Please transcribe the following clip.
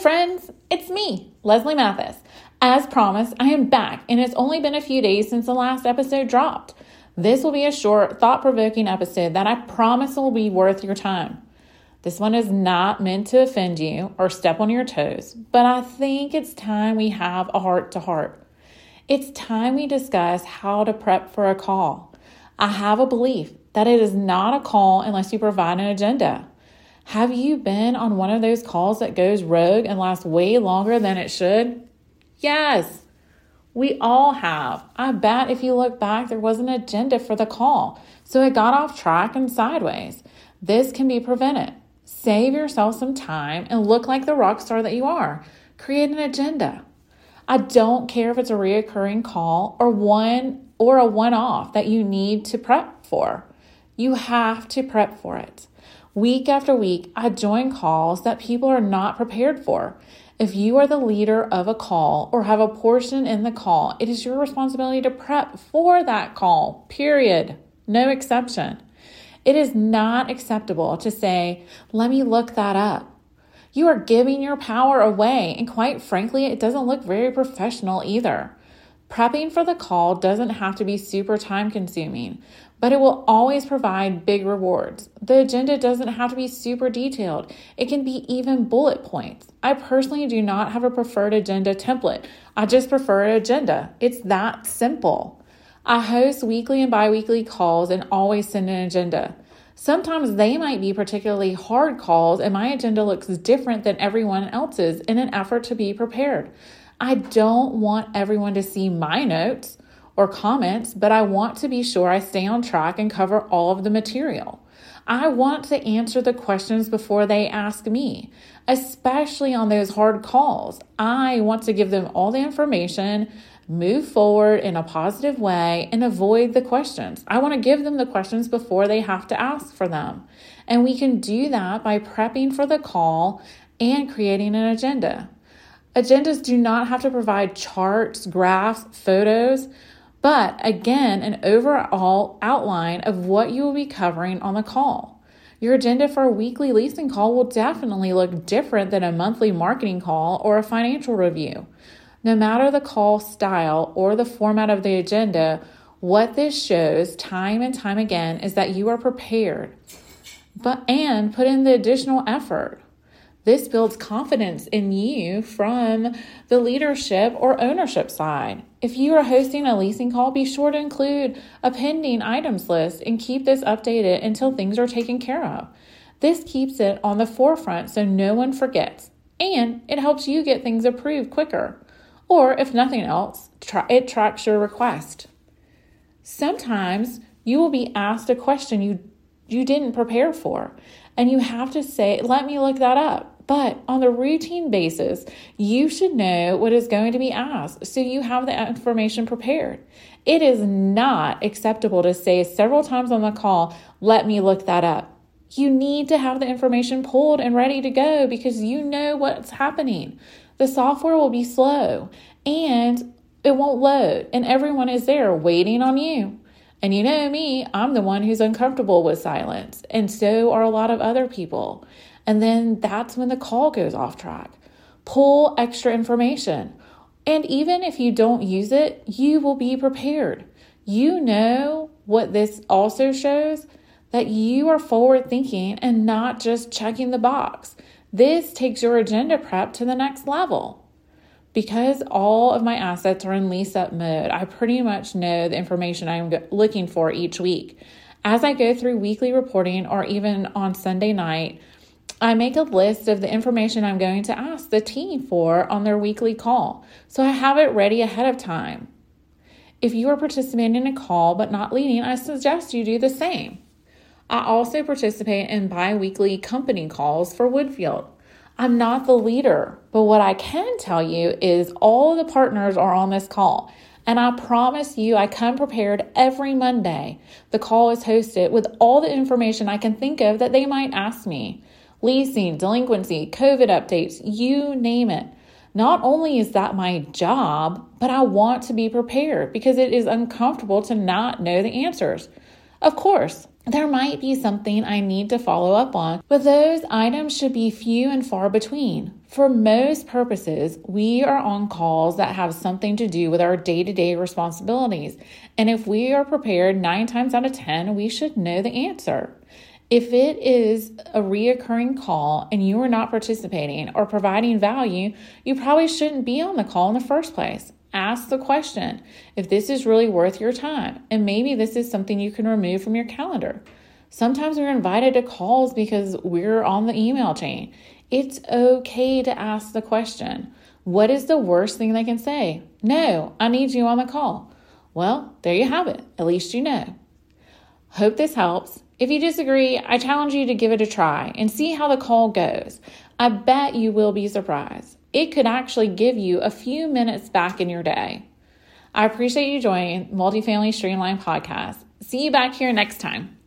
Friends. It's me, Leslie Mathis. As promised, I am back, and it's only been a few days since the last episode dropped. This will be a short, thought provoking episode that I promise will be worth your time. This one is not meant to offend you or step on your toes, but I think it's time we have a heart to heart. It's time we discuss how to prep for a call. I have a belief that it is not a call unless you provide an agenda. Have you been on one of those calls that goes rogue and lasts way longer than it should? Yes, we all have. I bet if you look back, there was an agenda for the call, so it got off track and sideways. This can be prevented. Save yourself some time and look like the rock star that you are. Create an agenda. I don't care if it's a reoccurring call or one or a one off that you need to prep for. You have to prep for it. Week after week, I join calls that people are not prepared for. If you are the leader of a call or have a portion in the call, it is your responsibility to prep for that call, period. No exception. It is not acceptable to say, let me look that up. You are giving your power away, and quite frankly, it doesn't look very professional either. Prepping for the call doesn't have to be super time consuming, but it will always provide big rewards. The agenda doesn't have to be super detailed, it can be even bullet points. I personally do not have a preferred agenda template, I just prefer an agenda. It's that simple. I host weekly and bi weekly calls and always send an agenda. Sometimes they might be particularly hard calls, and my agenda looks different than everyone else's in an effort to be prepared. I don't want everyone to see my notes or comments, but I want to be sure I stay on track and cover all of the material. I want to answer the questions before they ask me, especially on those hard calls. I want to give them all the information, move forward in a positive way, and avoid the questions. I want to give them the questions before they have to ask for them. And we can do that by prepping for the call and creating an agenda. Agendas do not have to provide charts, graphs, photos but again, an overall outline of what you will be covering on the call. Your agenda for a weekly leasing call will definitely look different than a monthly marketing call or a financial review. No matter the call style or the format of the agenda, what this shows time and time again is that you are prepared but and put in the additional effort. This builds confidence in you from the leadership or ownership side. If you are hosting a leasing call, be sure to include a pending items list and keep this updated until things are taken care of. This keeps it on the forefront so no one forgets, and it helps you get things approved quicker. Or, if nothing else, it tracks your request. Sometimes you will be asked a question you, you didn't prepare for, and you have to say, Let me look that up. But on the routine basis, you should know what is going to be asked so you have the information prepared. It is not acceptable to say several times on the call, let me look that up. You need to have the information pulled and ready to go because you know what's happening. The software will be slow and it won't load, and everyone is there waiting on you. And you know me, I'm the one who's uncomfortable with silence, and so are a lot of other people. And then that's when the call goes off track. Pull extra information. And even if you don't use it, you will be prepared. You know what this also shows? That you are forward thinking and not just checking the box. This takes your agenda prep to the next level. Because all of my assets are in lease up mode, I pretty much know the information I'm looking for each week. As I go through weekly reporting or even on Sunday night, I make a list of the information I'm going to ask the team for on their weekly call, so I have it ready ahead of time. If you are participating in a call but not leading, I suggest you do the same. I also participate in bi weekly company calls for Woodfield. I'm not the leader, but what I can tell you is all the partners are on this call. And I promise you, I come prepared every Monday. The call is hosted with all the information I can think of that they might ask me leasing, delinquency, COVID updates, you name it. Not only is that my job, but I want to be prepared because it is uncomfortable to not know the answers. Of course, there might be something I need to follow up on, but those items should be few and far between. For most purposes, we are on calls that have something to do with our day to day responsibilities. And if we are prepared nine times out of 10, we should know the answer. If it is a reoccurring call and you are not participating or providing value, you probably shouldn't be on the call in the first place. Ask the question if this is really worth your time, and maybe this is something you can remove from your calendar. Sometimes we're invited to calls because we're on the email chain. It's okay to ask the question What is the worst thing they can say? No, I need you on the call. Well, there you have it. At least you know. Hope this helps. If you disagree, I challenge you to give it a try and see how the call goes. I bet you will be surprised it could actually give you a few minutes back in your day. I appreciate you joining Multifamily Streamline Podcast. See you back here next time.